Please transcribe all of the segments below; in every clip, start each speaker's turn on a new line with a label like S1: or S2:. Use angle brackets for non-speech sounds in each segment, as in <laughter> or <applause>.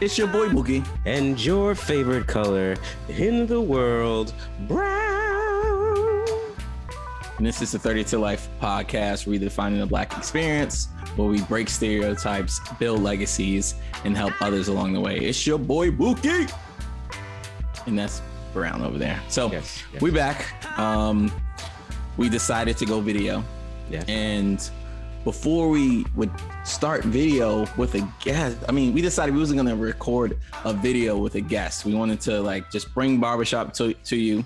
S1: It's your boy Mookie.
S2: And your favorite color in the world, brown.
S1: And this is the 30 to Life podcast, redefining the Black experience, where we break stereotypes, build legacies, and help others along the way. It's your boy Mookie. And that's Brown over there. So
S2: Yes, yes.
S1: we back. Um, we decided to go video.
S2: Yes.
S1: And before we would start video with a guest, I mean, we decided we wasn't gonna record a video with a guest. We wanted to like just bring barbershop to, to you.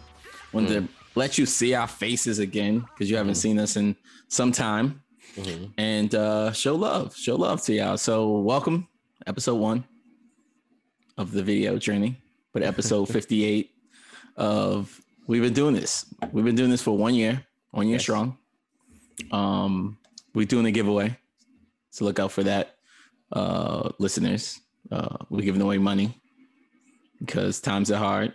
S1: Wanted to let you see our faces again because you haven't seen us in some time.
S2: Mhm.
S1: And uh show love, show love to y'all. So welcome, episode one of the video journey, but episode <laughs> 58 of we've been doing this. We've been doing this for one year, one year
S2: Yes.
S1: strong. Um, we're doing a giveaway, so look out for that, uh, listeners. Uh, we're giving away money because times are hard.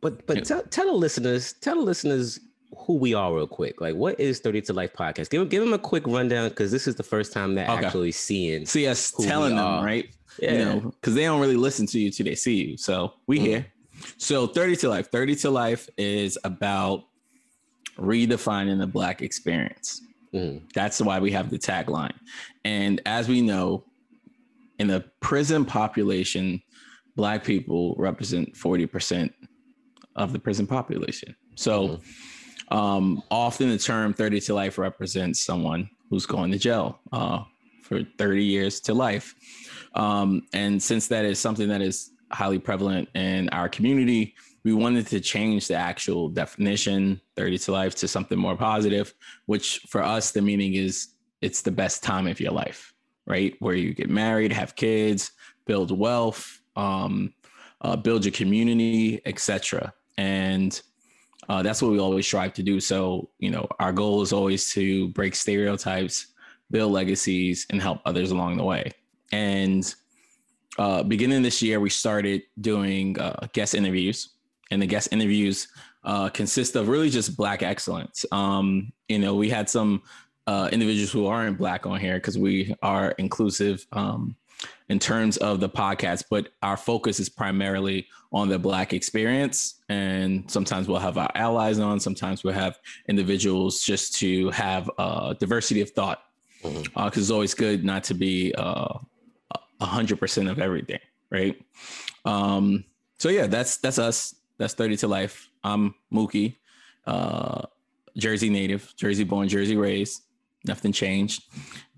S2: But but tell, tell the listeners, tell the listeners who we are real quick. Like, what is 30 to Life podcast? Give give them a quick rundown because this is the first time they're
S1: Okay.
S2: actually seeing.
S1: See us telling them,
S2: are.
S1: right?
S2: Yeah.
S1: You know, because they don't really listen to you till they see you. So we
S2: Mhm.
S1: here. So 30 to life. 30 to life is about redefining the black experience.
S2: Mhm.
S1: That's why we have the tagline. And as we know, in the prison population, black people represent 40% of the prison population. So um, often the term 30 to life represents someone who's going to jail uh, for 30 years to life. Um, and since that is something that is highly prevalent in our community, we wanted to change the actual definition 30 to life to something more positive, which for us, the meaning is it's the best time of your life, right? Where you get married, have kids, build wealth, um, uh, build your community, etc. And uh, that's what we always strive to do. So, you know, our goal is always to break stereotypes, build legacies, and help others along the way. And uh, beginning this year, we started doing uh, guest interviews, and the guest interviews uh, consist of really just Black excellence. Um, you know, we had some uh, individuals who aren't Black on here because we are inclusive um, in terms of the podcast, but our focus is primarily on the Black experience. And sometimes we'll have our allies on, sometimes we'll have individuals just to have uh, diversity of thought, because it's always good not to be uh, a hundred percent of everything, right? Um, so yeah, that's that's us. That's 30 to life. I'm Mookie, uh, Jersey native, Jersey born, Jersey raised. Nothing changed,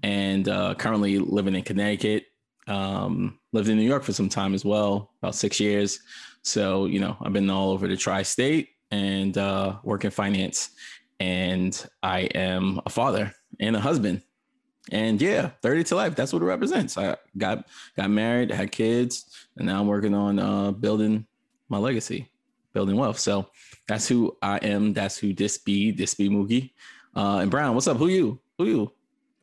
S1: and uh, currently living in Connecticut. Um, lived in New York for some time as well, about six years. So you know, I've been all over the tri-state and uh, work in finance. And I am a father and a husband. And yeah, 30 to life. That's what it represents. I got got married, had kids, and now I'm working on uh, building my legacy, building wealth. So that's who I am. That's who this be. This be Mookie. Uh, and Brown, what's up? Who you? Who you?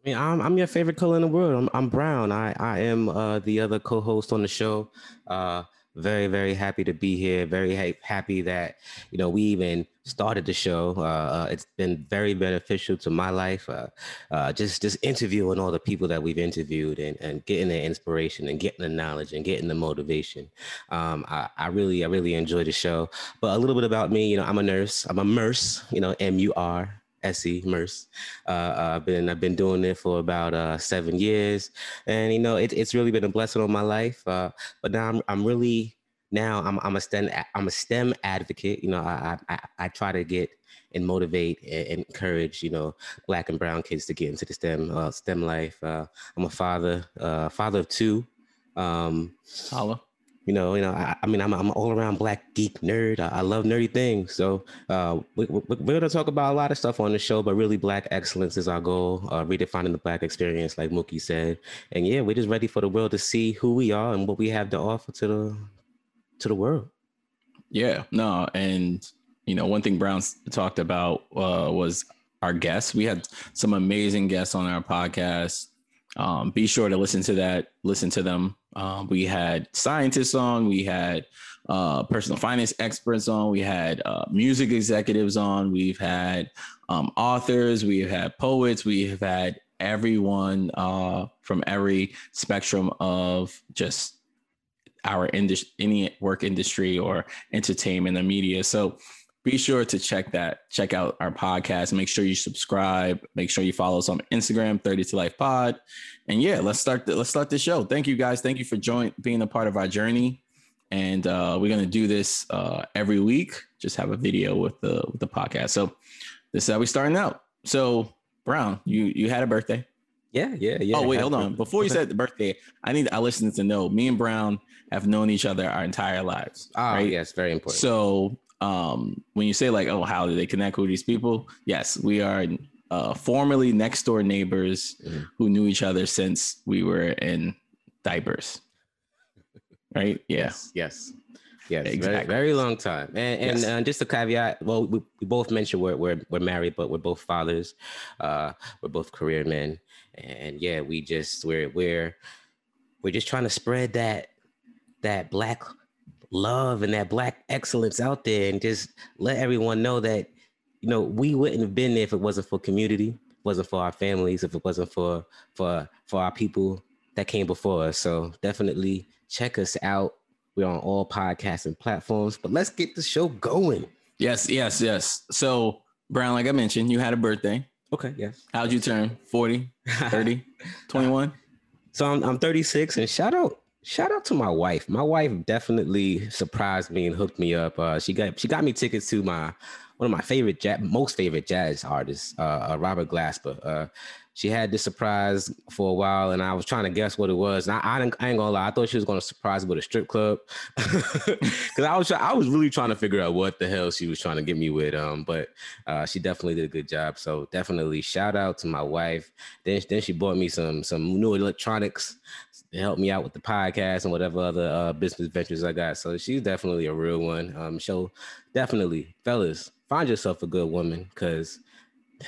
S2: I mean, I'm, I'm your favorite color in the world. I'm, I'm brown. I, I am uh, the other co-host on the show. Uh, very, very happy to be here. Very ha- happy that you know we even started the show. Uh, uh, it's been very beneficial to my life. Uh, uh, just just interviewing all the people that we've interviewed and, and getting the inspiration and getting the knowledge and getting the motivation. Um, I, I really I really enjoy the show. But a little bit about me. You know, I'm a nurse. I'm a nurse. You know, M U R SE Merce. Uh, I've been I've been doing it for about uh, seven years, and you know it, it's really been a blessing on my life. Uh, but now I'm I'm really now I'm I'm a STEM I'm a STEM advocate. You know I I, I try to get and motivate and encourage you know black and brown kids to get into the STEM uh, STEM life. Uh, I'm a father uh, father of two. Um,
S1: Holla.
S2: You know, you know, I, I mean, I'm, I'm an all around black geek nerd. I, I love nerdy things. So uh, we, we, we're going to talk about a lot of stuff on the show, but really, black excellence is our goal. Uh, redefining the black experience, like Mookie said. And yeah, we're just ready for the world to see who we are and what we have to offer to the to the world.
S1: Yeah, no, and you know, one thing Brown s- talked about uh, was our guests. We had some amazing guests on our podcast. Um, be sure to listen to that. Listen to them. Um, we had scientists on. We had uh, personal finance experts on. We had uh, music executives on. We've had um, authors. We've had poets. We have had everyone uh, from every spectrum of just our industry, any work industry or entertainment or media. So be sure to check that, check out our podcast. Make sure you subscribe. Make sure you follow us on Instagram, 30 to Life Pod. And yeah, let's start the, let's start the show. Thank you guys. Thank you for joining being a part of our journey. And uh, we're gonna do this uh, every week. Just have a video with the with the podcast. So this is how we starting out. So Brown, you you had a birthday.
S2: Yeah, yeah, yeah.
S1: Oh wait, hold on. Before you said the birthday, I need our listeners to know me and Brown have known each other our entire lives.
S2: Oh, right? yes, very important.
S1: So um, when you say like, oh, how do they connect with these people? Yes, we are uh, formerly next door neighbors mm-hmm. who knew each other since we were in diapers. Right?
S2: Yes. Yes. Yes, exactly. very, very long time. And, and yes. uh, just a caveat, well, we, we both mentioned we're, we're, we're married, but we're both fathers. Uh, we're both career men. And yeah, we just, we're, we're, we're just trying to spread that, that black love and that black excellence out there and just let everyone know that you know we wouldn't have been there if it wasn't for community wasn't for our families if it wasn't for for for our people that came before us. So definitely check us out. We're on all podcasting platforms but let's get the show going.
S1: Yes yes yes. So brown like i mentioned you had a birthday.
S2: Okay yes.
S1: How'd you turn? 40 30 <laughs> 21
S2: so I'm, I'm 36 and shout out Shout out to my wife. My wife definitely surprised me and hooked me up. Uh, she got she got me tickets to my one of my favorite most favorite jazz artists, uh, uh, Robert Glasper. Uh, she had this surprise for a while, and I was trying to guess what it was. And I, I, I ain't gonna lie, I thought she was gonna surprise me with a strip club, <laughs> because I was I was really trying to figure out what the hell she was trying to get me with. Um, but uh, she definitely did a good job. So definitely shout out to my wife. Then then she bought me some some new electronics to help me out with the podcast and whatever other uh, business ventures I got. So she's definitely a real one. Um, so definitely, fellas, find yourself a good woman because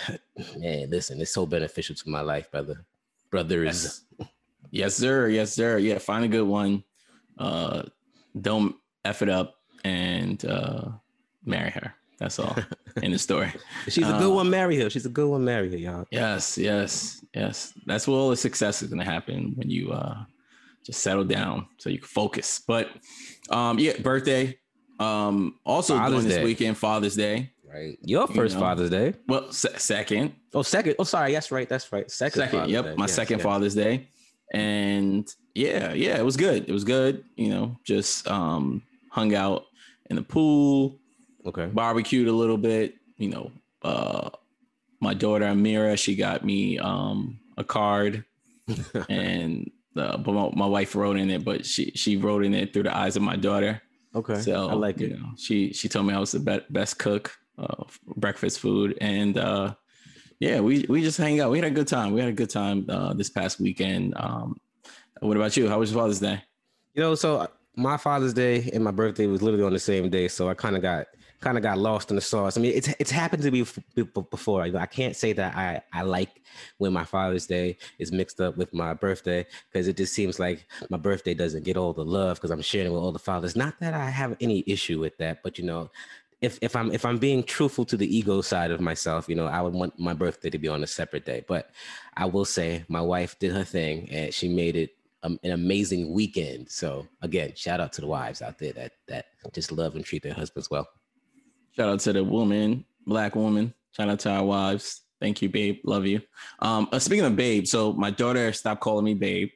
S2: <laughs> man, listen, it's so beneficial to my life, brother. Brothers.
S1: Yes, yes sir. Yes, sir. Yeah, find a good one. Uh, don't f it up and uh, marry her. That's all <laughs> in the story.
S2: She's a good uh, one. Marry her. She's a good one. Marry her, y'all.
S1: Yes, yes, yes. That's where all the success is going to happen when you uh, just settle down so you can focus. But um, yeah, birthday. Um, also Father's doing this Day. weekend, Father's Day.
S2: Right. Your first know? Father's Day.
S1: Well, se- second.
S2: Oh, second. Oh, sorry. That's right. That's right. Second.
S1: Second. Father's yep. Day. My yes, second yes. Father's Day. And yeah, yeah, it was good. It was good. You know, just um hung out in the pool.
S2: Okay.
S1: Barbecued a little bit. You know, uh my daughter Amira, she got me um a card <laughs> and uh, but my, my, wife wrote in it, but she she wrote in it through the eyes of my daughter.
S2: Okay,
S1: so
S2: I like
S1: it. Know, she she told me I was the be- best cook, uh, breakfast food, and uh, yeah, we we just hang out. We had a good time. We had a good time uh, this past weekend. Um, what about you? How was your Father's Day?
S2: You know, so my Father's Day and my birthday was literally on the same day, so I kind of got kind of got lost in the sauce. I mean, it's it's happened to me before. I can't say that I I like when my Father's Day is mixed up with my birthday because it just seems like my birthday doesn't get all the love because I'm sharing with all the fathers. Not that I have any issue with that, but you know, if if I'm if I'm being truthful to the ego side of myself, you know, I would want my birthday to be on a separate day. But I will say my wife did her thing and she made it um, an amazing weekend. So again, shout out to the wives out there that that just love and treat their husbands well.
S1: Shout out to the woman, black woman. Shout out to our wives. Thank you, babe. Love you. Um, uh, speaking of babe, so my daughter stopped calling me babe.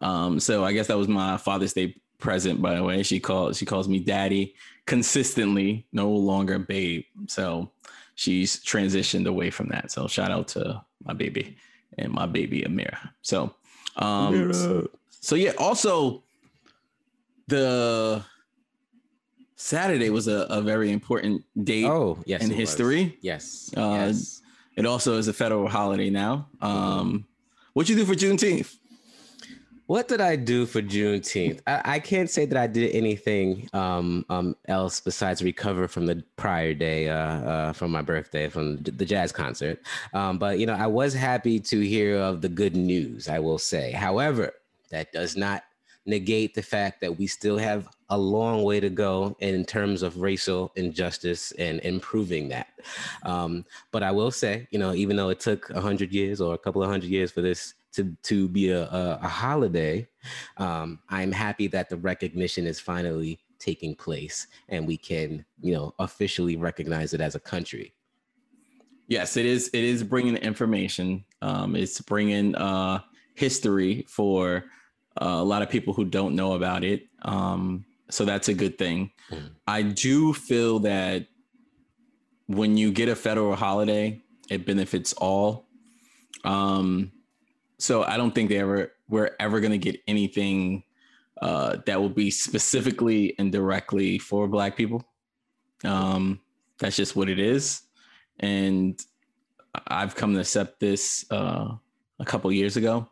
S1: Um, so I guess that was my Father's Day present. By the way, she calls she calls me daddy consistently, no longer babe. So she's transitioned away from that. So shout out to my baby and my baby Amira. So, um, Amira. so yeah. Also, the Saturday was a, a very important date
S2: oh, yes,
S1: in history.
S2: Was. Yes.
S1: Uh, yes. It also is a federal holiday now. Um, what you do for Juneteenth?
S2: What did I do for Juneteenth? I, I can't say that I did anything um, um, else besides recover from the prior day, uh, uh, from my birthday, from the jazz concert. Um, but you know, I was happy to hear of the good news. I will say, however, that does not negate the fact that we still have a long way to go in terms of racial injustice and improving that. Um, but I will say, you know, even though it took a hundred years or a couple of hundred years for this to to be a, a, a holiday, um, I'm happy that the recognition is finally taking place and we can you know officially recognize it as a country.
S1: Yes, it is. It is bringing information. Um, it's bringing uh, history for uh, a lot of people who don't know about it. Um, so that's a good thing. Mm. I do feel that when you get a federal holiday, it benefits all. Um, so I don't think they ever we're ever going to get anything uh, that will be specifically and directly for Black people. Um, that's just what it is, and I've come to accept this uh, a couple years ago.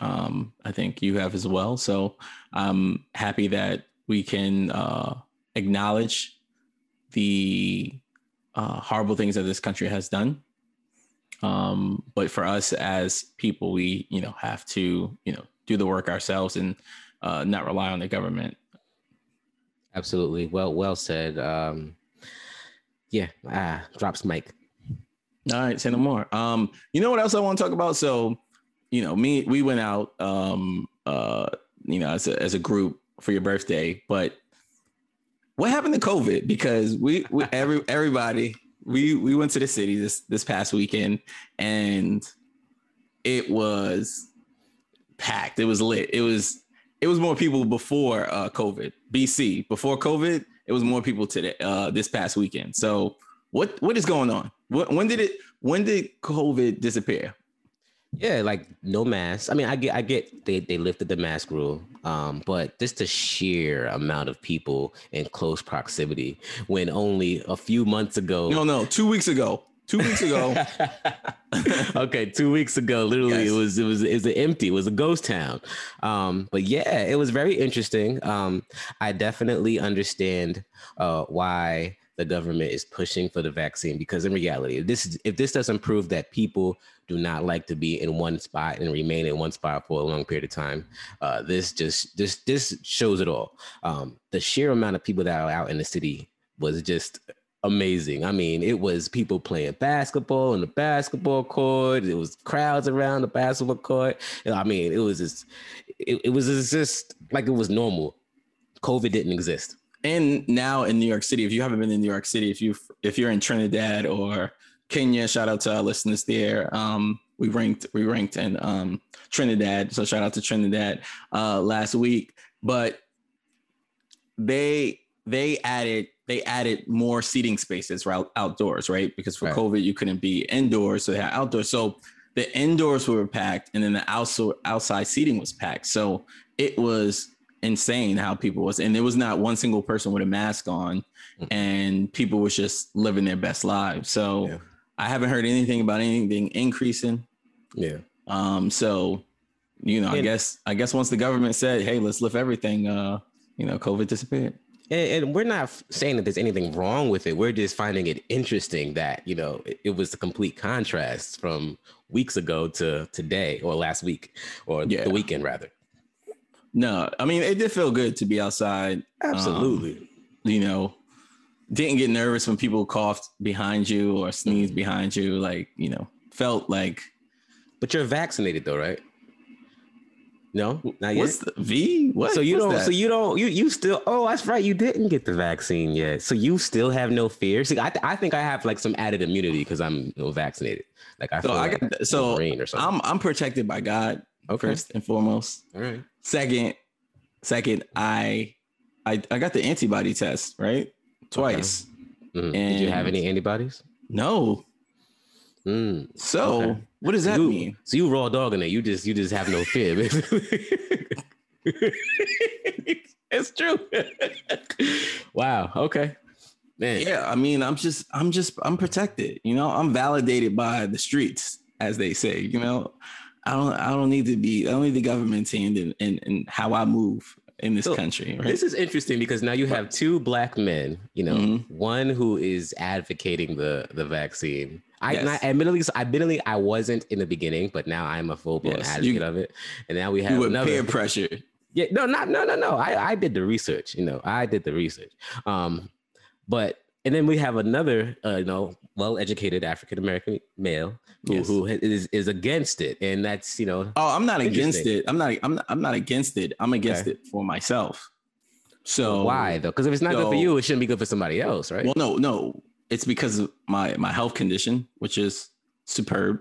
S1: Um, I think you have as well. So I'm happy that we can uh, acknowledge the uh, horrible things that this country has done. Um, but for us as people, we you know have to you know do the work ourselves and uh, not rely on the government.
S2: Absolutely. Well, well said. Um, yeah. Ah, drops mic.
S1: All right, say no more. Um, you know what else I want to talk about? So, you know, me, we went out, um, uh, you know, as a as a group for your birthday, but what happened to COVID? Because we, we <laughs> every everybody we we went to the city this this past weekend and it was packed. It was lit. It was it was more people before uh, COVID. BC before COVID, it was more people today uh, this past weekend. So what what is going on? When did it? When did COVID disappear?
S2: Yeah, like no mask. I mean, I get, I get they they lifted the mask rule, um, but just the sheer amount of people in close proximity when only a few months ago.
S1: No, no, two weeks ago. Two weeks ago. <laughs>
S2: okay, two weeks ago, literally, yes. it was it was it was empty. It was a ghost town. Um, but yeah, it was very interesting. Um, I definitely understand uh, why the government is pushing for the vaccine because in reality if this if this doesn't prove that people do not like to be in one spot and remain in one spot for a long period of time. Uh, this just this this shows it all. Um, the sheer amount of people that are out in the city was just amazing. I mean it was people playing basketball on the basketball court. It was crowds around the basketball court. I mean it was just it, it was just like it was normal. Covid didn't exist.
S1: And now in New York City, if you haven't been in New York City, if you if you're in Trinidad or Kenya, shout out to our listeners there. Um, we ranked we ranked in um, Trinidad, so shout out to Trinidad uh, last week. But they they added they added more seating spaces for outdoors, right? Because for right. COVID you couldn't be indoors, so they had outdoors. So the indoors were packed, and then the outside outside seating was packed. So it was insane how people was and there was not one single person with a mask on mm-hmm. and people was just living their best lives so yeah. I haven't heard anything about anything increasing
S2: yeah
S1: um so you know and, i guess i guess once the government said hey let's lift everything uh you know covid disappeared
S2: and, and, we're not saying that there's anything wrong with it. We're just finding it interesting that you know it, it was a complete contrast from weeks ago to today or last week or yeah. the weekend rather.
S1: No, I mean it did feel good to be outside.
S2: Absolutely. Um,
S1: you know, didn't get nervous when people coughed behind you or sneezed mm-hmm. behind you. Like, you know, felt like.
S2: But you're vaccinated though, right? No,
S1: not What's yet. The v? What?
S2: So you What's don't. That? So you don't. You you still. Oh, that's right. You didn't get the vaccine yet. So you still have no fear. See, I, th- I think I have like some added immunity because I'm you know, vaccinated. Like I
S1: so I
S2: like
S1: got so I'm I'm protected by God. Okay. First and foremost.
S2: All right.
S1: Second, second, I I I got the antibody test, right? Twice.
S2: Okay. Mm-hmm. Did you have any antibodies?
S1: No.
S2: Mm.
S1: So okay. what does that
S2: you,
S1: mean?
S2: So you raw dogging it. You just you just have no fear. <laughs> it's true. wow. Okay.
S1: Man. Yeah, I mean, I'm just I'm just I'm protected. You know, I'm validated by the streets, as they say, you know. I don't I don't need to be I don't need the government's hand in, in, in how I move in this so, country. Right?
S2: This is interesting because now you have two black men, you know, mm-hmm. one who is advocating the the vaccine. I, yes. I admittedly, admittedly, I wasn't in the beginning, but now I'm a full blown yes, advocate you, of it. And now we have
S1: you another peer pressure.
S2: Yeah, no, not no, no, no. I I did the research. You know, I did the research. Um, but and then we have another, uh, you know, well-educated African American male who,
S1: Yes.
S2: who is is against it, and that's you know,
S1: Oh, I'm not against it. I'm not. I'm not. I'm not against it. I'm against
S2: Okay.
S1: it for myself. So
S2: why though? Because if it's not good for you, it shouldn't be good for somebody else, right?
S1: Well, no, no. It's because of my my health condition, which is superb.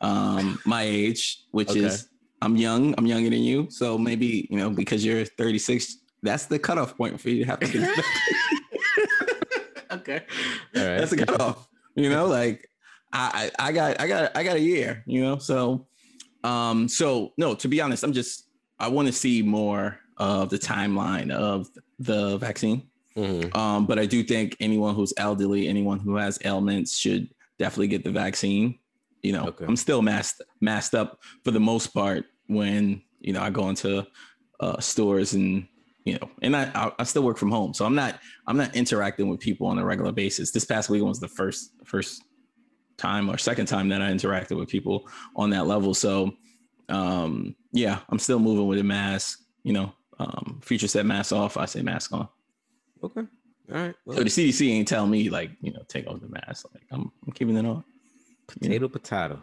S1: Um, <laughs> my age, which
S2: Okay.
S1: is I'm young. I'm younger than you, so maybe you know because you're 36. That's the cutoff point for you to have to. <laughs> Get,
S2: okay, all right.
S1: that's the cutoff. You know, like I, I I got I got I got a year. You know, so um, so no. To be honest, I'm just I want to see more of the timeline of the vaccine.
S2: Mhm.
S1: Um, but I do think anyone who's elderly, anyone who has ailments should definitely get the vaccine. You know,
S2: Okay.
S1: I'm still masked masked up for the most part when you know I go into uh, stores and you know, and I, I still work from home, so I'm not I'm not interacting with people on a regular basis. This past week was the first first time or second time that I interacted with people on that level. So um, yeah, I'm still moving with a mask. You know, um, future said mask off, I say mask on.
S2: Okay, all right. Well,
S1: So the CDC ain't telling me like you know take off the mask. Like I'm, I'm keeping it on.
S2: potato, potato.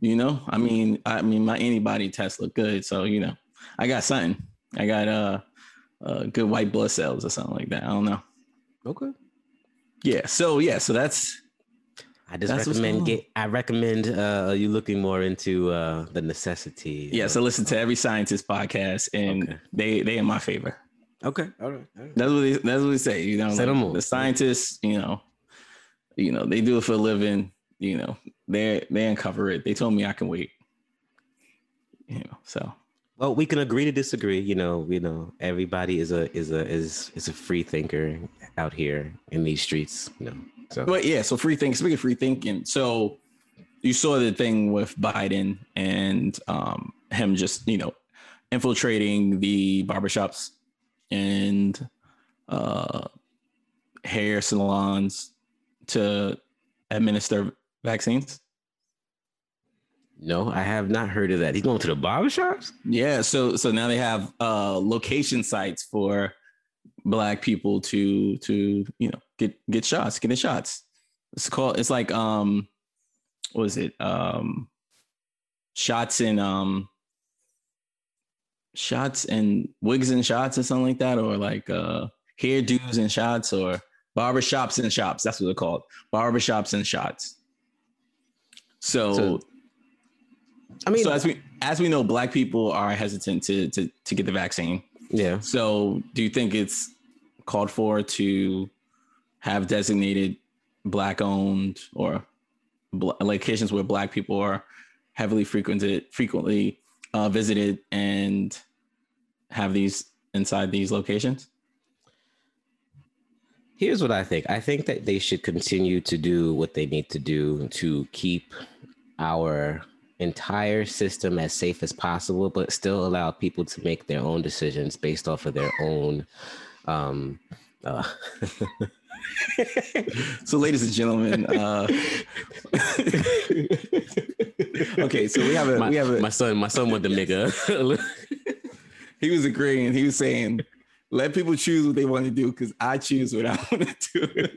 S1: You know, I mean, I mean my antibody test look good, so you know, I got something. I got uh, uh good white blood cells or something like that. I don't know.
S2: Okay.
S1: Yeah. So yeah. So that's
S2: I just
S1: That's
S2: recommend get. I recommend uh, you looking more into uh, the necessity.
S1: yeah. So listen to every scientist podcast, and
S2: Okay.
S1: they they in my favor.
S2: Okay. All right. All right.
S1: That's what they, that's what they say. You know, like, the scientists. You know, you know they do it for a living. You know, they they uncover it. They told me I can wait. You know, so
S2: Well, we can agree to disagree. You know, you know, everybody is a is a is is a free thinker out here in these streets. You know, so
S1: But yeah, so free thinking. Speaking of free thinking, so you saw the thing with Biden and um, him just you know infiltrating the barbershops and uh, hair salons to administer vaccines.
S2: No, I have not heard of that. He's going to the barbershops.
S1: Yeah, so so now they have uh, location sites for black people to to you know get get shots, get the shots. It's called it's like um what is it? Um shots and um shots and wigs and shots or something like that, or like uh hairdos and shots or barbershops and shops. That's what they're called. Barbershops and shots. So,
S2: So- I mean,
S1: so as we as we know, black people are hesitant to to to get the vaccine.
S2: yeah.
S1: So do you think it's called for to have designated black owned or bl- locations where black people are heavily frequented frequently uh, visited and have these inside these locations?
S2: Here's what I think. I think that they should continue to do what they need to do to keep our entire system as safe as possible, but still allow people to make their own decisions based off of their own. Um, uh, <laughs>
S1: So, ladies and gentlemen, uh, <laughs> okay, so we have a
S2: my,
S1: we have a
S2: my son, my son wanted to make a.
S1: he was agreeing. He was saying, let people choose what they want to do because I choose what I want to do.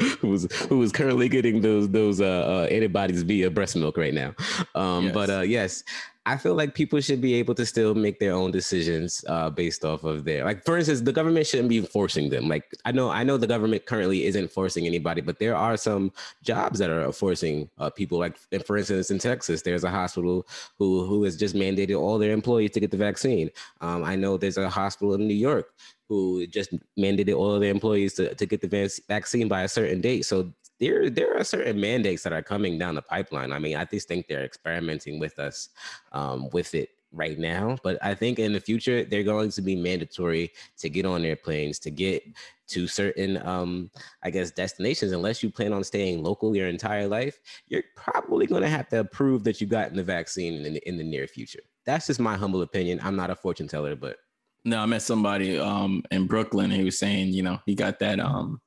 S1: <laughs>
S2: who was who was currently getting those those uh, uh antibodies via breast milk right now. Um,
S1: Yes.
S2: But uh, yes, I feel like people should be able to still make their own decisions uh, based off of their like. For instance, the government shouldn't be forcing them. Like I know I know the government currently isn't forcing anybody, but there are some jobs that are forcing uh, people. Like for instance, in Texas, there's a hospital who who has just mandated all their employees to get the vaccine. Um, I know there's a hospital in New York who just mandated all of their employees to, to get the vaccine by a certain date. So there, there are certain mandates that are coming down the pipeline. I mean, I just think they're experimenting with us um, with it right now. But I think in the future, they're going to be mandatory to get on airplanes, to get to certain, um, I guess, destinations. Unless you plan on staying local your entire life, you're probably going to have to prove that you got the vaccine in in the near future. That's just my humble opinion. I'm not a fortune teller, but
S1: No, I met somebody um in Brooklyn. He was saying, you know, he got that um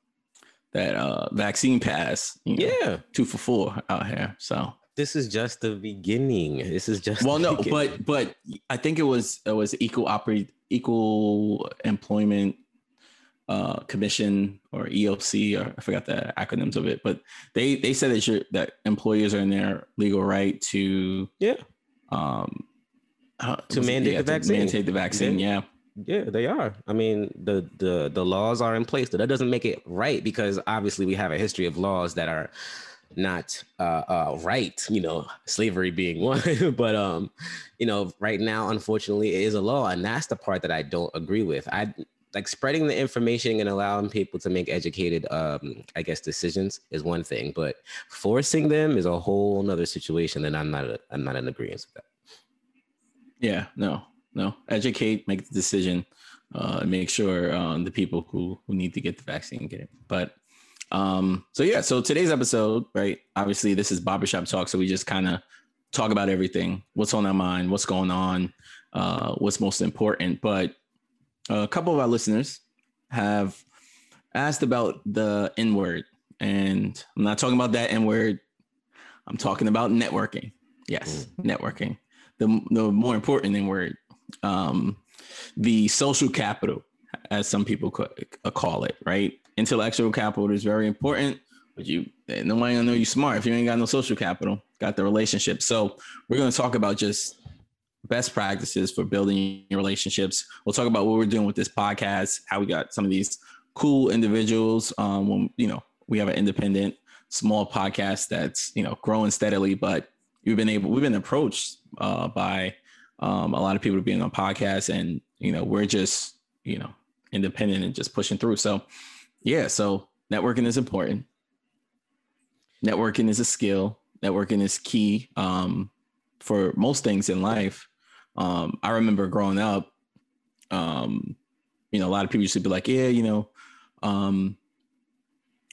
S1: that uh vaccine pass. You know,
S2: yeah.
S1: two for four out here. So
S2: this is just the beginning. This is just
S1: well, no,
S2: beginning.
S1: but but I think it was it was equal equal employment uh, Commission or EOC, or I forgot the acronyms of it, but they they said that you're, that employers are in their legal right to
S2: Yeah.
S1: um uh,
S2: To mandate
S1: yeah,
S2: the vaccine.
S1: mandate the vaccine. Yeah.
S2: Yeah, they are. I mean, the the the laws are in place, but that doesn't make it right because obviously we have a history of laws that are not uh, uh, right. You know, slavery being <laughs> one. but um, you know, right now, unfortunately, it is a law, and that's the part that I don't agree with. I like spreading the information and allowing people to make educated, um, I guess, decisions is one thing, but forcing them is a whole nother situation, and I'm not I'm not in agreement with that.
S1: Yeah, no, no. Educate, make the decision, uh, make sure um, the people who who need to get the vaccine get it. But um, so yeah, so today's episode, right? Obviously, this is barbershop talk, so we just kind of talk about everything, what's on our mind, what's going on, uh, what's most important. But a couple of our listeners have asked about the N word, and I'm not talking about that N word. I'm talking about networking. Yes, networking the, the more important than word, um, the social capital, as some people uh, call it, right? Intellectual capital is very important, but you nobody gonna know you smart if you ain't got no social capital, got the relationship. So we're gonna talk about just best practices for building relationships. We'll talk about what we're doing with this podcast, how we got some of these cool individuals. Um, when you know we have an independent small podcast that's you know growing steadily, but we've been able we've been approached uh, by um, a lot of people are being on podcasts and you know we're just you know independent and just pushing through. So yeah so networking is important. Networking is a skill. Networking is key um, for most things in life. Um, i remember growing up um, you know a lot of people used to be like yeah you know um,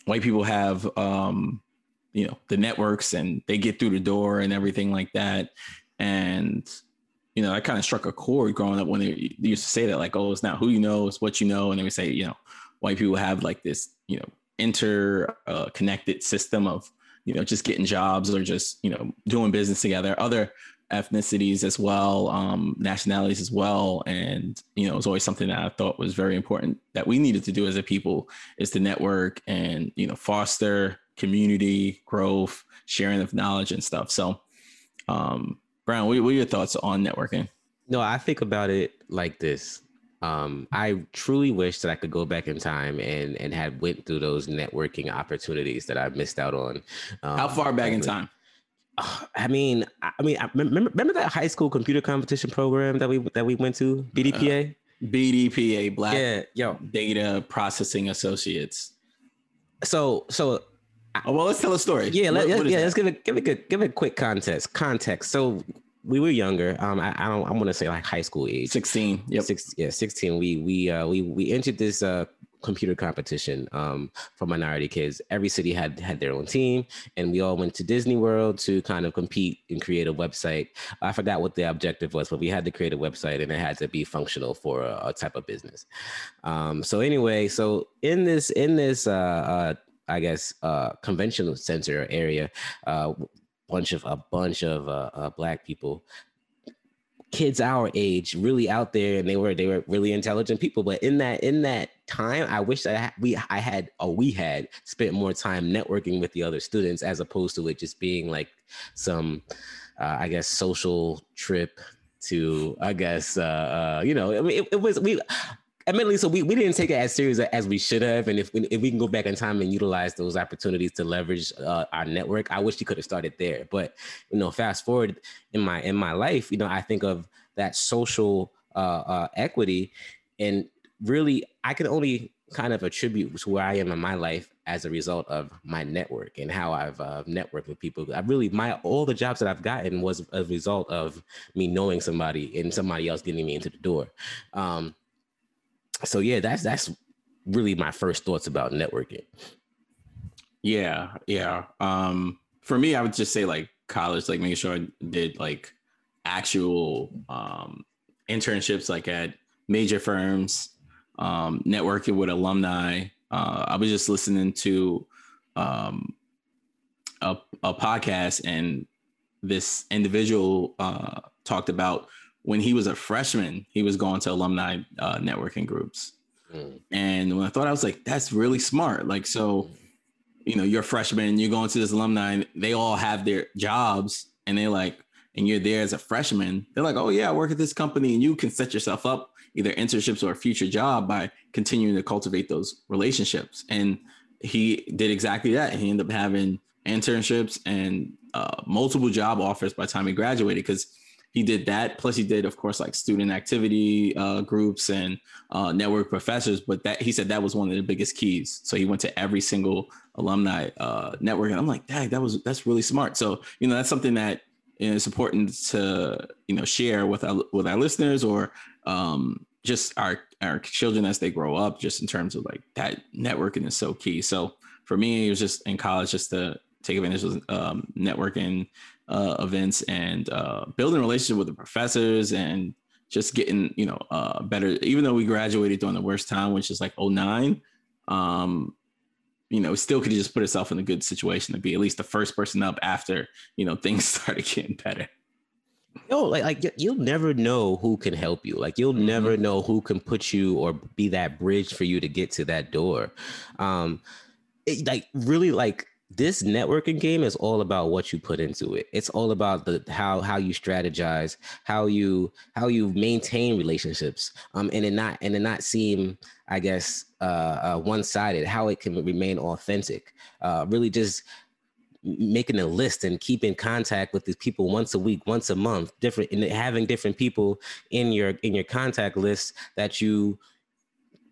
S1: white people have um, you know the networks and they get through the door and everything like that. And you know i kind of struck a chord growing up when they, used to say that like oh it's not who you know it's what you know and they would say you know white people have like this you know inter uh, connected system of you know just getting jobs or just you know doing business together other ethnicities as well um, nationalities as well and you know it was always something that i thought was very important that we needed to do as a people is to network and you know foster community growth sharing of knowledge and stuff so um brown what, what are your thoughts on networking
S2: No, I think about it like this. Um, I truly wish that I could go back in time and and had went through those networking opportunities that I missed out on. Um,
S1: how far back in time
S2: Uh, I mean, I mean, I remember remember that high school computer competition program that we that we went to, BDPA.
S1: bdpa black
S2: yeah, yo.
S1: data processing associates
S2: So so
S1: oh, well let's tell a story
S2: Yeah, let,
S1: What-
S2: let's,
S1: what
S2: yeah.
S1: that?
S2: Let's give it give it good give it a quick context. Context. So we were younger. Um, I, I don't. I'm gonna say like high school age.
S1: 16 yep
S2: Six, yeah, 16. We we uh we we entered this uh computer competition um for minority kids. Every city had had their own team, and we all went to Disney World to kind of compete and create a website. I forgot what the objective was, but we had to create a website, and it had to be functional for a, a type of business. Um, so anyway, so in this in this uh, uh I guess uh convention center area, uh bunch of a bunch of uh, uh black people. Kids our age really out there and they were they were really intelligent people but in that in that time i wish that I, we i had or we had spent more time networking with the other students as opposed to it just being like some uh, i guess social trip to i guess uh, uh you know i mean it, it was we admittedly so we, we didn't take it as serious as we should have. And if, if we can go back in time and utilize those opportunities to leverage uh, our network i wish we could have started there. But you know fast forward in my in my life you know i think of that social uh, uh equity. And really i can only kind of attribute to where i am in my life as a result of my network and how i've uh, networked with people. I really my all the jobs that i've gotten was a result of me knowing somebody and somebody else getting me into the door. Um so yeah that's that's really my first thoughts about networking
S1: Yeah, yeah. Um, for me, I would just say like college, like making sure I did like actual um, internships, like at major firms, um, networking with alumni. Uh, I was just listening to um, a, a podcast, and this individual uh, talked about when he was a freshman, he was going to alumni uh, networking groups. Mm. And when I thought I was like, that's really smart. Like, so, mm. you know, you're a freshman, you're going to this alumni, they all have their jobs, and they're like, and you're there as a freshman, they're like, oh yeah, I work at this company, and you can set yourself up either internships or a future job by continuing to cultivate those relationships. And he did exactly that. He ended up having internships and uh, multiple job offers by the time he graduated because he did that. Plus, he did, of course, like student activity uh, groups and uh, network professors. But that he said that was one of the biggest keys. So he went to every single alumni uh, network, and I'm like, dang, that was that's really smart. So you know, that's something that is important to you know share with our with our listeners or um, just our our children as they grow up. Just in terms of like that networking is so key. So for me, it was just in college just to take advantage of um, networking uh, events and uh, building relationship with the professors and just getting you know uh, better. Even though we graduated during the worst time, which is like 09, um, you know, still could just put itself in a good situation to be at least the first person up after you know <laughs> things started getting better.
S2: Yo, like, like you'll never know who can help you. Like you'll mm-hmm. never know who can put you or be that bridge for you to get to that door. Um, it, like really, like this networking game is all about what you put into it. It's all about the how how you strategize how you how you maintain relationships um and it not and it not seem i guess uh, uh one-sided how it can remain authentic uh really just making a list and keeping contact with these people once a week once a month different and having different people in your in your contact list that you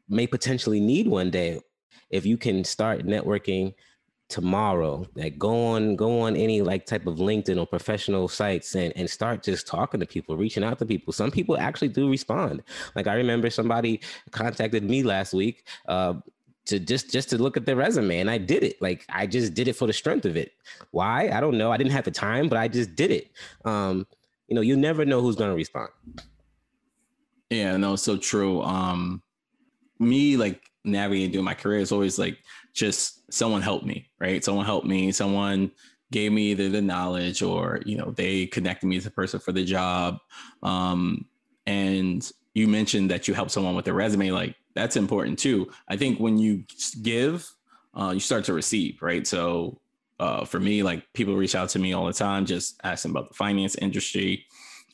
S2: may potentially need one day. If you can start networking tomorrow like go on go on any like type of linkedin or professional sites and and start just talking to people reaching out to people. Some people actually do respond. Like i remember somebody contacted me last week uh to just just to look at their resume and i did it. Like i just did it for the strength of it. Why? I don't know. I didn't have the time but i just did it. Um you know you never know who's going to respond.
S1: Yeah no so true. Um me like navigating doing my career is always like just someone helped me, right? Someone helped me, someone gave me either the knowledge or, you know, they connected me to the person for the job. Um, and you mentioned that you help someone with their resume, like that's important too. I think when you give, uh, you start to receive, right? So uh, for me, like people reach out to me all the time, just asking about the finance industry.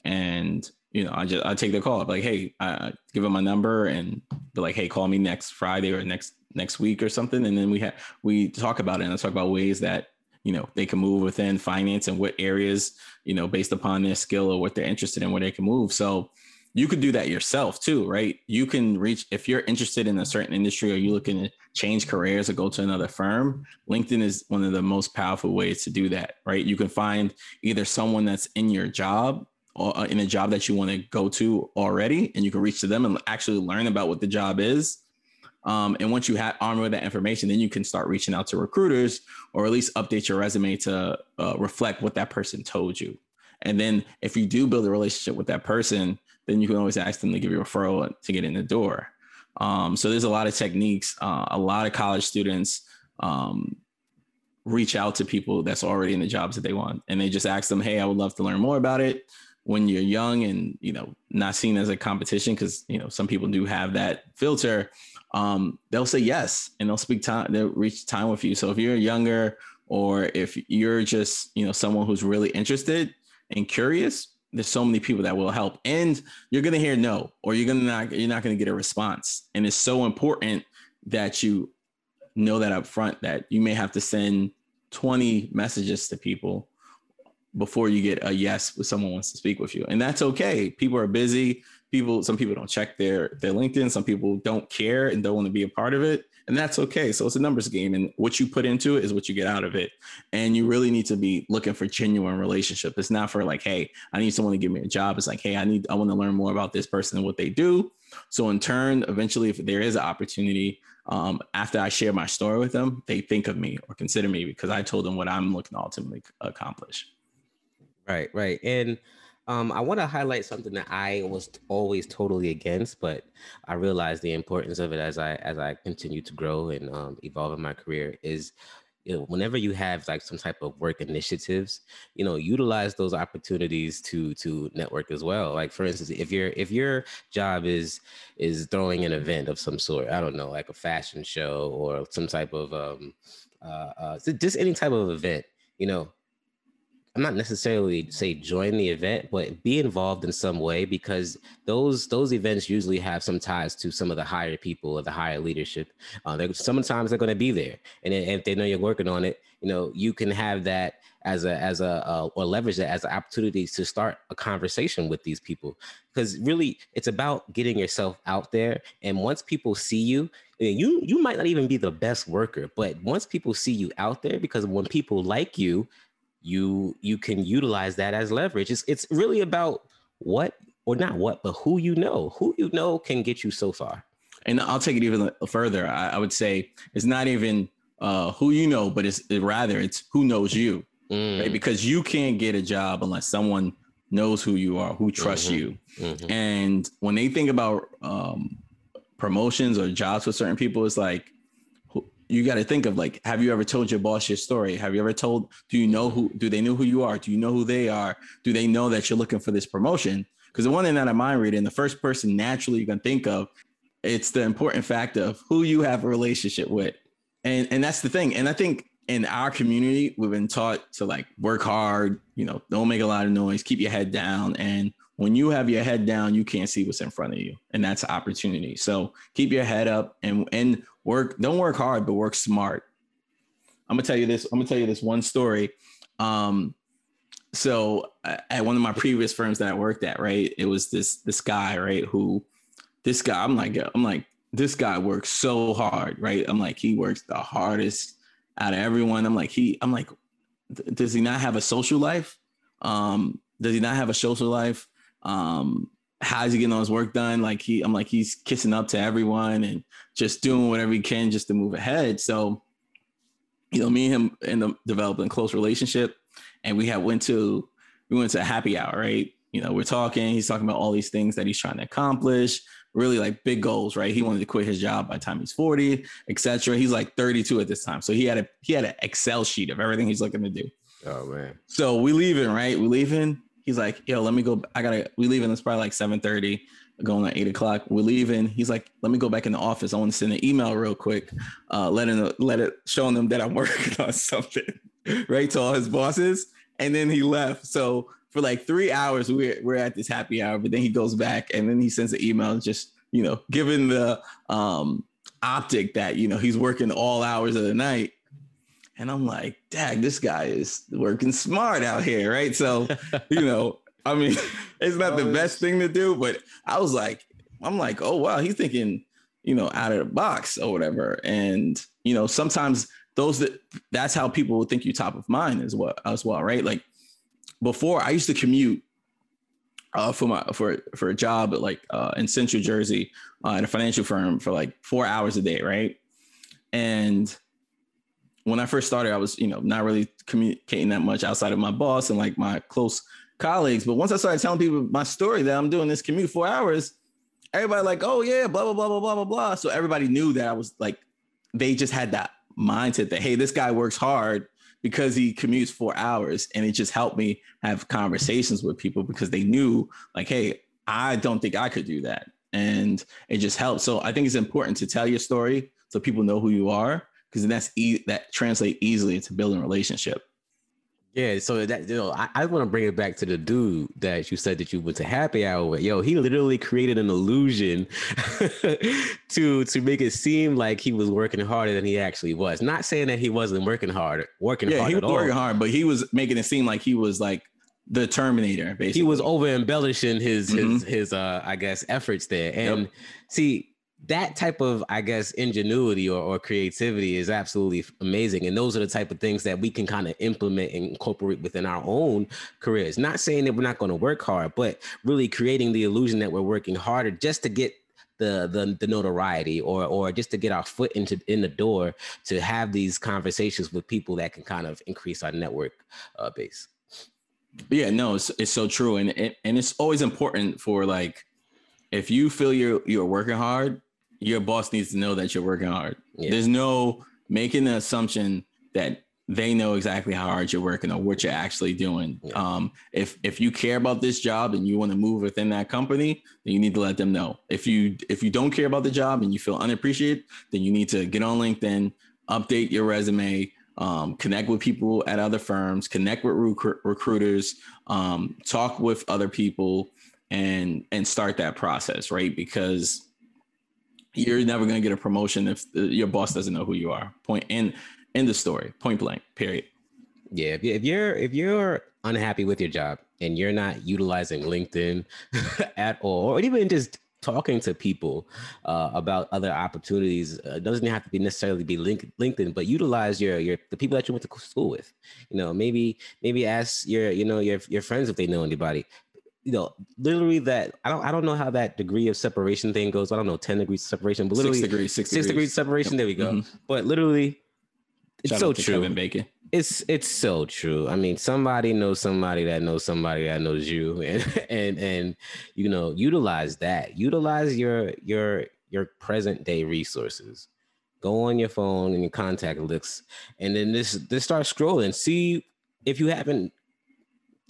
S1: And you know, I just I take the call. I'm like, hey, uh, give them my number and be like, hey, call me next Friday or next next week or something, and then we have we talk about it and I talk about ways that you know they can move within finance and what areas you know based upon their skill or what they're interested in where they can move. So you could do that yourself too, right? You can reach if you're interested in a certain industry or you're looking to change careers or go to another firm. LinkedIn is one of the most powerful ways to do that, right? You can find either someone that's in your job uh, in a job that you want to go to already, and you can reach to them and actually learn about what the job is. Um, and once you have armed with that information, then you can start reaching out to recruiters or at least update your resume to uh, reflect what that person told you. And then if you do build a relationship with that person, then you can always ask them to give you a referral to get in the door. Um, so there's a lot of techniques. Uh, a lot of college students um, reach out to people that's already in the jobs that they want, and they just ask them, "Hey, I would love to learn more about it." When you're young and you know not seen as a competition because you know some people do have that filter um, they'll say yes and they'll speak time they'll reach time with you. So if you're younger or if you're just you know someone who's really interested and curious there's so many people that will help and you're gonna hear no or you're gonna not you're not gonna get a response. And it's so important that you know that up front that you may have to send 20 messages to people before you get a yes when someone wants to speak with you. And that's okay. People are busy. People some people don't check their their linkedin. Some people don't care and don't want to be a part of it. And that's okay. So it's a numbers game and what you put into it is what you get out of it. And you really need to be looking for genuine relationship it's not for like hey i need someone to give me a job. It's like hey i need i want to learn more about this person and what they do. So in turn eventually if there is an opportunity um, after i share my story with them they think of me or consider me because i told them what i'm looking to ultimately accomplish
S2: Right, right. And um, I want to highlight something that I was always totally against, but I realized the importance of it as I as I continue to grow and um, evolve in my career is you know, whenever you have like some type of work initiatives, you know, utilize those opportunities to to network as well. Like for instance, if your if your job is is throwing an event of some sort, I don't know, like a fashion show or some type of um uh, uh just any type of event, you know, I'm not necessarily say join the event, but be involved in some way because those those events usually have some ties to some of the higher people or the higher leadership. Uh, they're, sometimes they're going to be there, and if they know you're working on it, you know you can have that as a as a uh, or leverage that as an opportunity to start a conversation with these people. Because really it's about getting yourself out there. And once people see you you you might not even be the best worker but once people see you out there because when people like you you you can utilize that as leverage. It's it's really about what or not what, but who you know. Who you know can get you so far.
S1: And I'll take it even further. I, I would say it's not even uh, who you know, but it's it, rather it's who knows you, mm. right? Because you can't get a job unless someone knows who you are, who trusts mm-hmm. you. Mm-hmm. And when they think about um, promotions or jobs for certain people, it's like you got to think of like have you ever told your boss your story? Have you ever told do you know who do they know who you are? Do you know who they are? Do they know that you're looking for this promotion? Because the one thing that i mind reading the first person naturally you can think of it's the important fact of who you have a relationship with. And and that's the thing. And i think in our community we've been taught to like work hard you know don't make a lot of noise keep your head down and when you have your head down you can't see what's in front of you and that's opportunity. So keep your head up and and work don't work hard but work smart. I'm gonna tell you this i'm gonna tell you this one story. Um so at one of my previous firms that i worked at right it was this this guy right who this guy i'm like i'm like this guy works so hard right? I'm like he works the hardest out of everyone i'm like he i'm like does he not have a social life um does he not have a social life um how's he getting all his work done? Like he, I'm like he's kissing up to everyone and just doing whatever he can just to move ahead. So, you know, me and him end up developing close relationship, and we had went to we went to a happy hour, right? You know, we're talking. He's talking about all these things that he's trying to accomplish, really like big goals, right? He wanted to quit his job by the time he's 40, etc. He's like 32 at this time, so he had a he had an Excel sheet of everything he's looking to do.
S2: Oh man!
S1: So we leaving, right? We leaving He's like, yo, let me go. I gotta. We leaving. It's probably like seven thirty. Going at eight o'clock. We're leaving. He's like, let me go back in the office. I want to send an email real quick, uh, letting let it showing them that I'm <laughs> working on something, right to all his bosses. And then he left. So for like three hours, we're we're at this happy hour. But then he goes back and then he sends an email, just you know, given the um optic that you know he's working all hours of the night and I'm like, dang, this guy is working smart out here, right? So, you know, I mean, <laughs> it's not the best thing to do, but I was like, I'm like, oh wow, he's thinking, you know, out of the box or whatever. And you know, sometimes those that that's how people would think you top of mind as well as well, right? Like before, I used to commute uh, for my for for a job like uh, in Central Jersey uh, at a financial firm for like four hours a day, right? And when I first started, I was, you know, not really communicating that much outside of my boss and like my close colleagues. But once I started telling people my story that I'm doing this commute four hours, everybody like, oh yeah, blah, blah, blah, blah, blah, blah, blah. So everybody knew that I was like, they just had that mindset that, hey, this guy works hard because he commutes four hours. And it just helped me have conversations with people because they knew like, hey, I don't think I could do that. And it just helped. So I think it's important to tell your story so people know who you are because that's e- that translate easily to building a relationship.
S2: Yeah, so that you know, I, I want to bring it back to the dude that you said that you went to happy hour with. Yo, he literally created an illusion <laughs> to to make it seem like he was working harder than he actually was. Not saying that he wasn't working hard, working yeah, hard.
S1: he was
S2: working
S1: all. hard, but he was making it seem like he was like the Terminator. Basically,
S2: he was over embellishing his mm-hmm. his his uh I guess efforts there. And yep. see, that type of i guess ingenuity or, or, creativity is absolutely amazing and those are the type of things that we can kind of implement and incorporate within our own careers. Not saying that we're not going to work hard but really creating the illusion that we're working harder just to get the, the the notoriety or or just to get our foot into in the door to have these conversations with people that can kind of increase our network uh, base.
S1: Yeah no it's, it's so true and it, and it's always important for like if you feel you're you're working hard your boss needs to know that you're working hard. Yeah. There's no making the assumption that they know exactly how hard you're working or what you're actually doing. Yeah. Um, if if you care about this job and you want to move within that company, then you need to let them know. If you if you don't care about the job and you feel unappreciated, then you need to get on LinkedIn, update your resume, um, connect with people at other firms, connect with rec- recruiters, um, talk with other people, and and start that process, right? Because you're never going to get a promotion if your boss doesn't know who you are. Point and End the story. Point blank. Period.
S2: Yeah. If you're if you're unhappy with your job and you're not utilizing LinkedIn <laughs> at all, or even just talking to people uh, about other opportunities uh, doesn't have to be necessarily be link, LinkedIn, but utilize your your the people that you went to school with. You know, maybe maybe ask your you know your your friends if they know anybody. You know, literally that I don't I don't know how that degree of separation thing goes. I don't know ten degrees separation, but literally
S1: six degrees, six,
S2: six
S1: degrees.
S2: degrees separation. There we go. Mm-hmm. But literally it's Shout so true.
S1: Kevin Bacon.
S2: It's it's so true. I mean, somebody knows somebody that knows somebody that knows you, <laughs> and and and you know, utilize that. Utilize your your your present day resources. Go on your phone and your contact list, and then this this start scrolling. See if you haven't,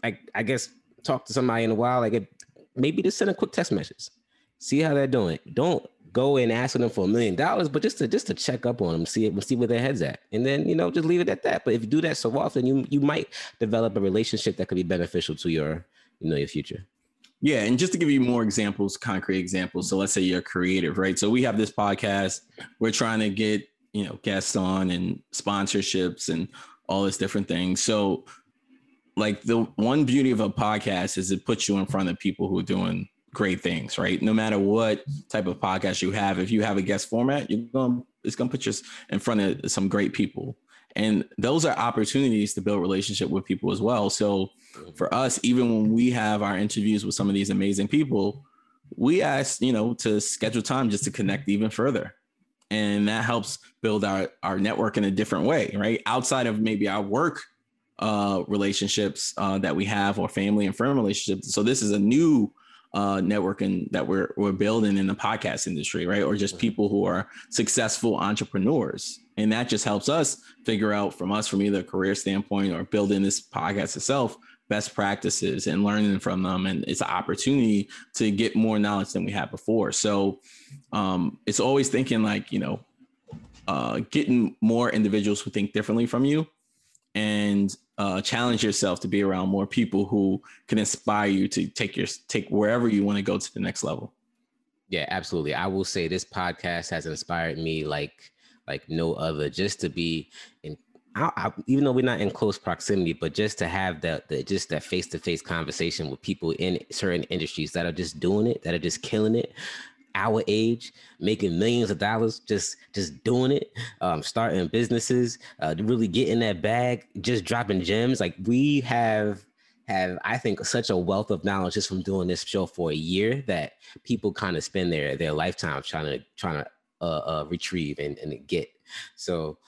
S2: like I guess, talked to somebody in a while. Like maybe just send a quick text message. See how they're doing. Don't go and ask them for a million dollars, but just to just to check up on them, see it, see where their heads at, and then you know just leave it at that. But if you do that so often, you you might develop a relationship that could be beneficial to your you know your future.
S1: Yeah, and just to give you more examples, concrete examples. So let's say you're creative, right? So we have this podcast. We're trying to get you know guests on and sponsorships and all this different things. So like the one beauty of a podcast is it puts you in front of people who are doing great things, right? No matter what type of podcast you have, if you have a guest format, you're going it's going to put you in front of some great people. And those are opportunities to build relationship with people as well. So for us, even when we have our interviews with some of these amazing people, we ask, you know, to schedule time just to connect even further. And that helps build our, our network in a different way, right? Outside of maybe our work uh, relationships uh, that we have or family and friend relationships. So this is a new uh, networking that we're we're building in the podcast industry, right? Or just people who are successful entrepreneurs, and that just helps us figure out from us from either a career standpoint or building this podcast itself best practices and learning from them and it's an opportunity to get more knowledge than we had before so um, it's always thinking like you know uh, getting more individuals who think differently from you and uh, challenge yourself to be around more people who can inspire you to take your take wherever you want to go to the next level.
S2: Yeah, absolutely. I will say this podcast has inspired me like like no other. Just to be in, I, I, even though we're not in close proximity, but just to have that, the, just that face to face conversation with people in certain industries that are just doing it, that are just killing it, our age, making millions of dollars, just just doing it, um, starting businesses, uh, really getting that bag, just dropping gems. Like we have have I think such a wealth of knowledge just from doing this show for a year that people kind of spend their their lifetime trying to trying to uh, uh, retrieve and, and get. So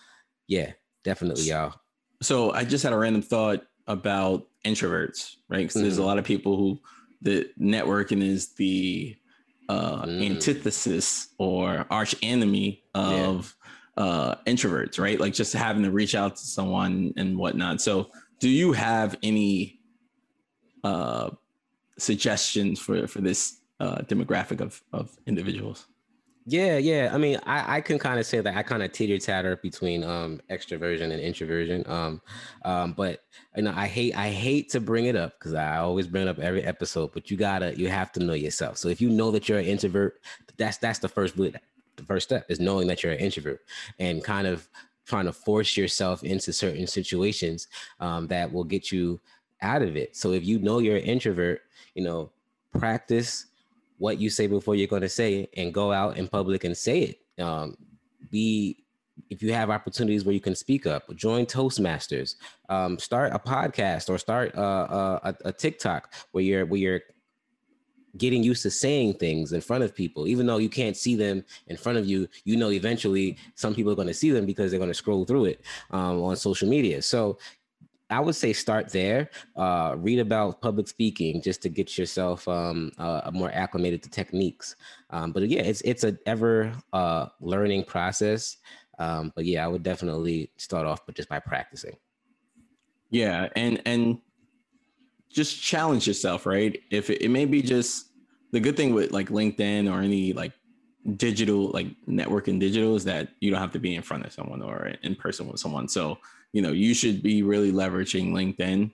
S2: yeah, definitely, y'all.
S1: So I just had a random thought about introverts, right? Because mm-hmm. there's a mm-hmm. lot of people who the networking is the uh, mm. antithesis or arch enemy of yeah. uh, introverts, right? Like just having to reach out to someone and whatnot. So, do you have any uh, suggestions for for this uh, demographic of of individuals?
S2: Yeah, yeah. I mean, I, I can kind of say that I kind of teeter tatter between um extroversion and introversion. Um, um, but you know, I hate I hate to bring it up because I always bring it up every episode. But you gotta you have to know yourself. So if you know that you're an introvert, that's that's the first the first step is knowing that you're an introvert and kind of trying to force yourself into certain situations um, that will get you out of it. So if you know you're an introvert, you know, practice what you say before you're going to say it and go out in public and say it. Um, be if you have opportunities where you can speak up, join Toastmasters, um, start a podcast or start uh, uh, a, a, TikTok where you're where you're getting used to saying things in front of people, even though you can't see them in front of you. You know, eventually some people are going to see them because they're going to scroll through it um, on social media. So I would say start there. Uh, read about public speaking just to get yourself um, uh, more acclimated to techniques. Um, but yeah, it's it's an ever uh, learning process. Um, but yeah, I would definitely start off, but just by practicing.
S1: Yeah, and and just challenge yourself, right? If it, it may be just the good thing with like LinkedIn or any like digital like networking digital is that you don't have to be in front of someone or in person with someone. So you know you should be really leveraging LinkedIn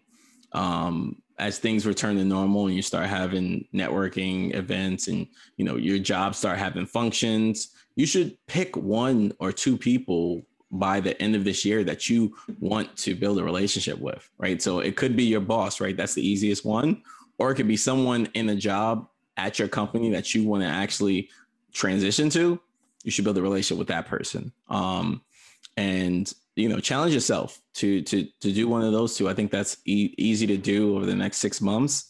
S1: um, as things return to normal and you start having networking events and you know your job start having functions you should pick one or two people by the end of this year that you want to build a relationship with right? So it could be your boss right? That's the easiest one. Or it could be someone in a job at your company that you want to actually transition to. You should build a relationship with that person. Um, and you know challenge yourself to to to do one of those two. I think that's e- easy to do over the next six months.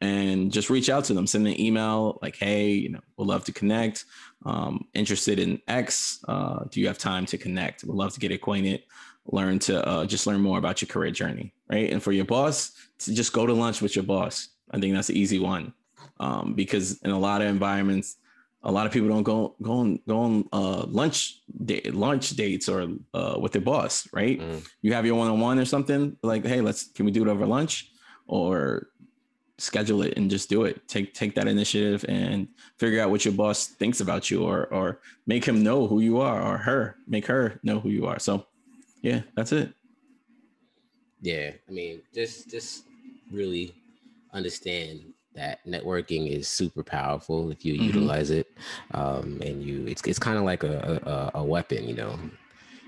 S1: And just reach out to them send an email like hey you know we'd love to connect. Um, interested in x uh, do you have time to connect? We'd love to get acquainted learn to uh, just learn more about your career journey right? And for your boss to just go to lunch with your boss. I think that's the easy one um, because in a lot of environments a lot of people don't go go on go on uh, lunch lunch dates or uh, with their boss, right? Mm. You have your one on one or something like, hey, let's can we do it over lunch, or schedule it and just do it. Take take that initiative and figure out what your boss thinks about you, or or make him know who you are, or her make her know who you are. So, yeah, that's it.
S2: Yeah, I mean, just just really understand that networking is super powerful if you mm-hmm. utilize it um, and you it's, it's kind of like a, a, a, weapon you know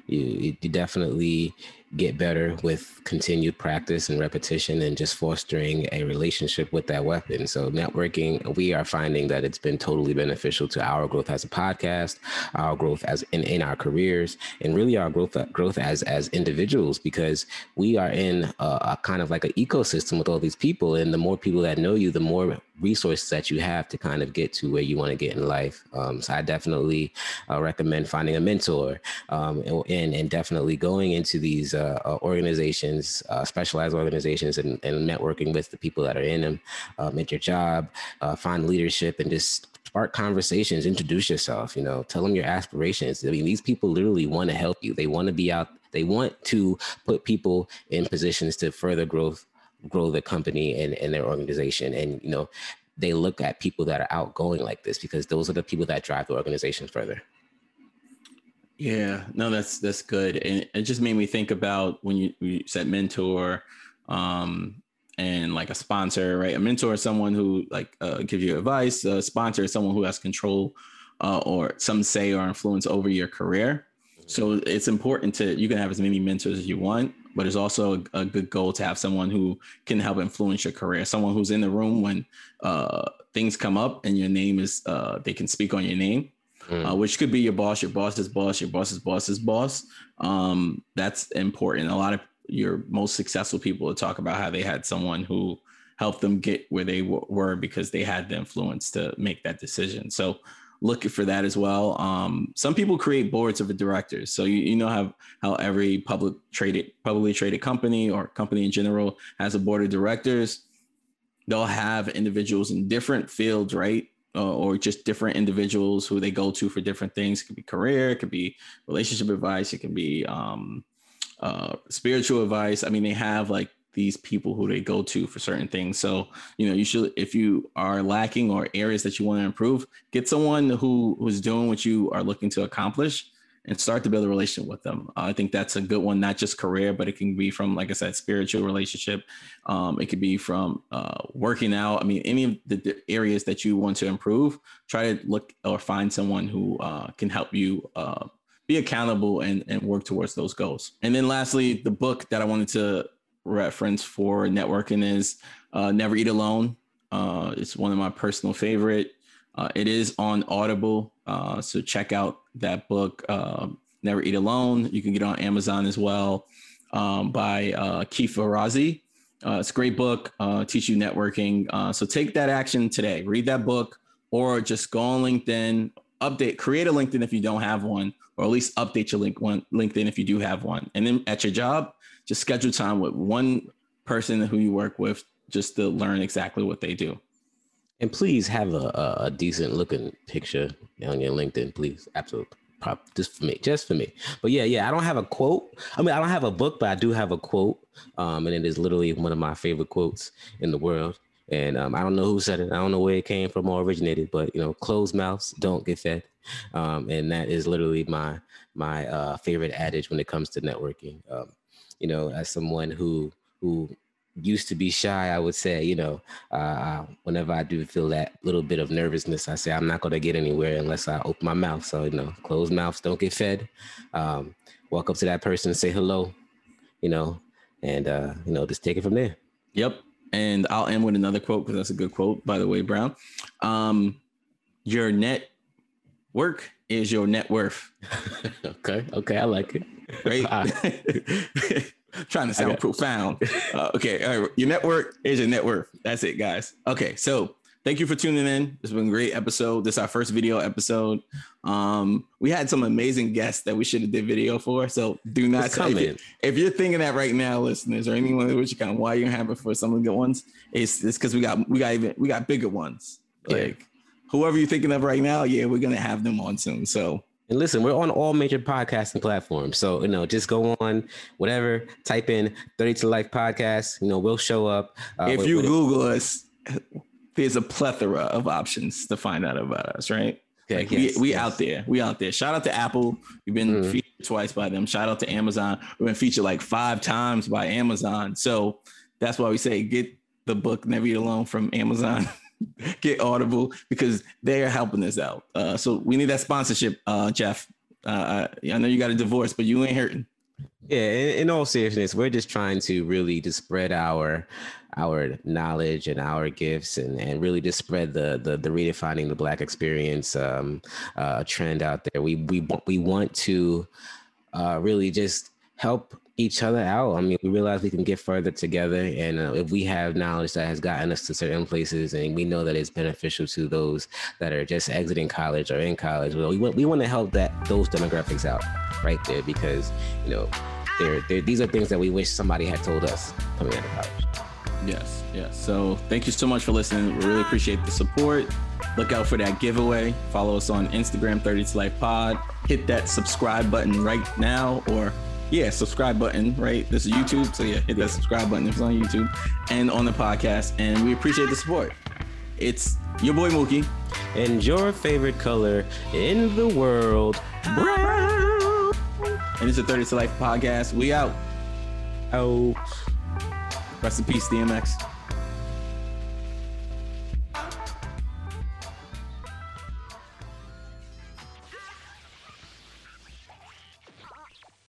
S2: you, you definitely get better with continued practice and repetition and just fostering a relationship with that weapon. So networking, we are finding that it's been totally beneficial to our growth as a podcast, our growth as in, in our careers, and really our growth growth as as individuals because we are in a, a kind of like an ecosystem with all these people. And the more people that know you, the more resources that you have to kind of get to where you want to get in life. Um, so I definitely uh, recommend finding a mentor um, and, and definitely going into these uh, uh, organizations, uh, specialized organizations, and, and, networking with the people that are in them um, at your job, uh, find leadership, and just spark conversations. Introduce yourself. You know, tell them your aspirations. I mean, these people literally want to help you. They want to be out. They want to put people in positions to further growth, grow the company and, and their organization. And you know, they look at people that are outgoing like this because those are the people that drive the organization further.
S1: Yeah, no, that's that's good, and it just made me think about when you, you said mentor, um, and like a sponsor, right? A mentor is someone who like uh, gives you advice. A sponsor is someone who has control, uh, or some say or influence over your career. So it's important to you can have as many mentors as you want, but it's also a, a good goal to have someone who can help influence your career. Someone who's in the room when uh, things come up and your name is uh, they can speak on your name mm. uh, which could be your boss, your boss's boss, your boss's boss's boss. Um, that's important. A lot of your most successful people talk about how they had someone who helped them get where they w- were because they had the influence to make that decision. So look for that as well. Um, some people create boards of directors. So you, you know how how every public traded publicly traded company or company in general has a board of directors. They'll have individuals in different fields, right? Uh, or just different individuals who they go to for different things. It could be career, it could be relationship advice, it can be um, uh, spiritual advice. I mean, they have like these people who they go to for certain things. So, you know, you should, if you are lacking or areas that you want to improve, get someone who who's doing what you are looking to accomplish and start to build a relationship with them. Uh, I think that's a good one, not just career, but it can be from, like I said, spiritual relationship. Um, it could be from uh, working out. I mean, any of the areas that you want to improve, try to look or find someone who uh, can help you uh, be accountable and, and work towards those goals. And then lastly, the book that I wanted to reference for networking is uh, Never Eat Alone. Uh, it's one of my personal favorite. It is on Audible. Uh, so check out that book, uh, Never Eat Alone. You can get on Amazon as well um, by uh, Keith Ferrazzi. Uh, it's a great book, uh, teach you networking. Uh, so take that action today. Read that book or just go on LinkedIn, update, create a LinkedIn if you don't have one, or at least update your link one, LinkedIn if you do have one. And then at your job, just schedule time with one person who you work with just to learn exactly what they do.
S2: And please have a, a, decent looking picture on your LinkedIn, please. Absolutely. just for me, just for me. But yeah, yeah, I don't have a quote. I mean, I don't have a book, but I do have a quote, um, and it is literally one of my favorite quotes in the world. And um, I don't know who said it. I don't know where it came from or originated, but you know, closed mouths don't get fed. Um, and that is literally my my uh, favorite adage when it comes to networking. Um, you know, as someone who who used to be shy, I would say, you know, uh, uh, whenever I do feel that little bit of nervousness, I say I'm not going to get anywhere unless I open my mouth. So, you know, closed mouths don't get fed. Um, walk up to that person and say hello, you know, and, uh, you know, just take it from there.
S1: Yep. And I'll end with another quote because that's a good quote, by the way, Brown. Um, your net work is your net worth. <laughs>
S2: okay. Okay. I like it.
S1: Right. <laughs> <laughs> trying to sound profound. Uh, okay, all right. Your network is your net worth. That's it, guys. Okay, so thank you for tuning in. It's been a great episode. This is our first video episode. Um, we had some amazing guests that we should have did video for. So do not say if, if you're thinking that right now, listeners, or anyone which you kind of why you're it for some of the good ones, it's it's because we got we got even we got bigger ones. Like yeah. whoever you're thinking of right now, yeah, we're gonna have them on soon. So
S2: and listen, we're on all major podcasting platforms. So, you know, just go on whatever, type in 30 to Life podcast. You know, we'll show up.
S1: Uh, if with, you with Google it. us, there's a plethora of options to find out about us, right? Okay, like yes, we we yes. out there. We out there. Shout out to Apple. We've been mm featured twice by them. Shout out to Amazon. We've been featured like five times by Amazon. So that's why we say get the book Never Eat Alone from Amazon. <laughs> <laughs> get Audible because they are helping us out. Uh, so we need that sponsorship, uh, Jeff. Uh, I know you got a divorce, but you ain't hurting.
S2: Yeah, in, in, all seriousness, we're just trying to really just spread our our knowledge and our gifts and, and really just spread the, the the redefining the black experience um, uh, trend out there. We we we want to uh, really just help each other out. I mean, we realize we can get further together, and uh, if we have knowledge that has gotten us to certain places, and we know that it's beneficial to those that are just exiting college or in college, well, we want we want to help that those demographics out right there because you know, they're, they're, these are things that we wish somebody had told us coming out of college.
S1: Yes, yes. So thank you so much for listening. We really appreciate the support. Look out for that giveaway. Follow us on Instagram, 30 to Life Pod. Hit that subscribe button right now or yeah, subscribe button, right? This is YouTube. So yeah, hit that subscribe button if it's on YouTube and on the podcast. And we appreciate the support. It's your boy Mookie.
S2: And your favorite color in the world, brown.
S1: And it's a 30 to Life podcast. We out.
S2: Out.
S1: Rest in peace, DMX.